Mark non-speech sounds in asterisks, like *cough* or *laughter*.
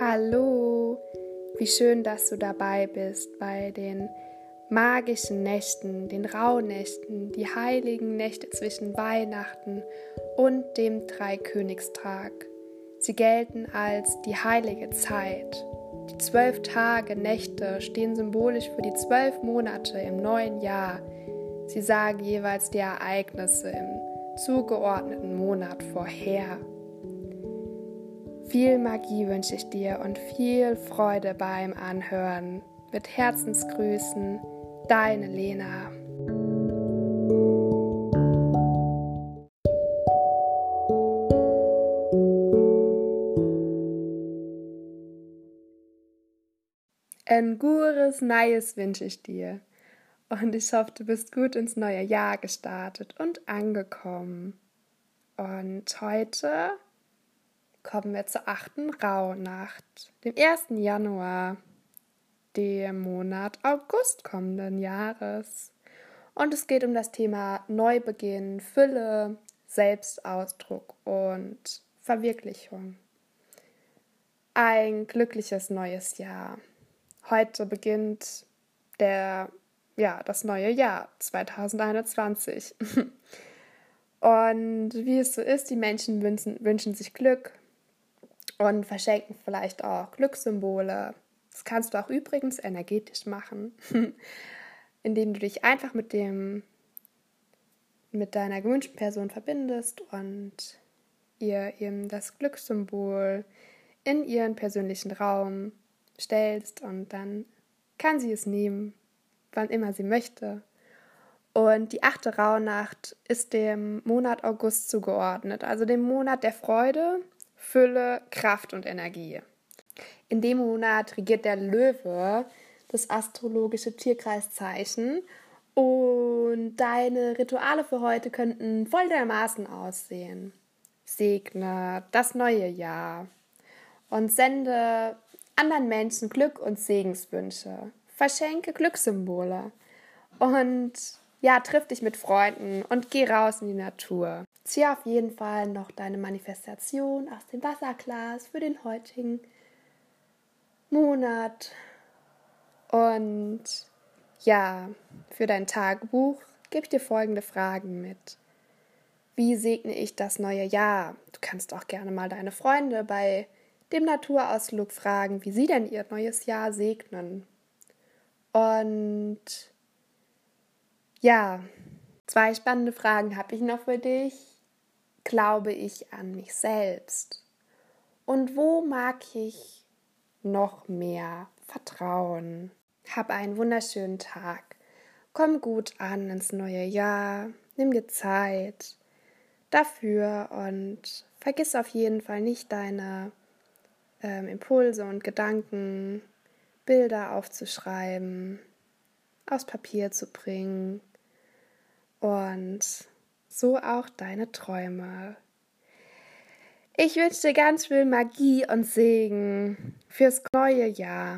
Hallo, wie schön, dass du dabei bist bei den magischen Nächten, den Rauhnächten, die heiligen Nächte zwischen Weihnachten und dem Dreikönigstag. Sie gelten als die heilige Zeit. Die zwölf Tage, Nächte stehen symbolisch für die zwölf Monate im neuen Jahr. Sie sagen jeweils die Ereignisse im zugeordneten Monat vorher. Viel Magie wünsche ich dir und viel Freude beim Anhören. Mit Herzensgrüßen, deine Lena. Ein gutes Neues wünsche ich dir. Und ich hoffe, du bist gut ins neue Jahr gestartet und angekommen. Und heute kommen wir zur achten Rauhnacht, dem 1. Januar, dem Monat August kommenden Jahres. Und es geht um das Thema Neubeginn, Fülle, Selbstausdruck und Verwirklichung. Ein glückliches neues Jahr. Heute beginnt der, ja, das neue Jahr 2021. *laughs* Und wie es so ist, die Menschen wünschen, wünschen sich Glück, und verschenken vielleicht auch Glückssymbole. Das kannst du auch übrigens energetisch machen, *laughs* indem du dich einfach mit dem mit deiner gewünschten Person verbindest und ihr eben das Glückssymbol in ihren persönlichen Raum stellst und dann kann sie es nehmen, wann immer sie möchte. Und die achte Rauhnacht ist dem Monat August zugeordnet, also dem Monat der Freude Fülle, Kraft und Energie. In dem Monat regiert der Löwe, das astrologische Tierkreiszeichen. Und deine Rituale für heute könnten folgendermaßen aussehen. Segne das neue Jahr und sende anderen Menschen Glück und Segenswünsche. Verschenke Glückssymbole und ja, triff dich mit Freunden und geh raus in die Natur. Zieh auf jeden Fall noch deine Manifestation aus dem Wasserglas für den heutigen Monat. Und ja, für dein Tagebuch gebe ich dir folgende Fragen mit. Wie segne ich das neue Jahr? Du kannst auch gerne mal deine Freunde bei dem Naturausflug fragen, wie sie denn ihr neues Jahr segnen. Und ja, zwei spannende Fragen habe ich noch für dich glaube ich an mich selbst? Und wo mag ich noch mehr vertrauen? Hab einen wunderschönen Tag. Komm gut an ins neue Jahr. Nimm dir Zeit dafür und vergiss auf jeden Fall nicht deine ähm, Impulse und Gedanken, Bilder aufzuschreiben, aufs Papier zu bringen und so auch deine Träume. Ich wünsche dir ganz viel Magie und Segen fürs neue Jahr.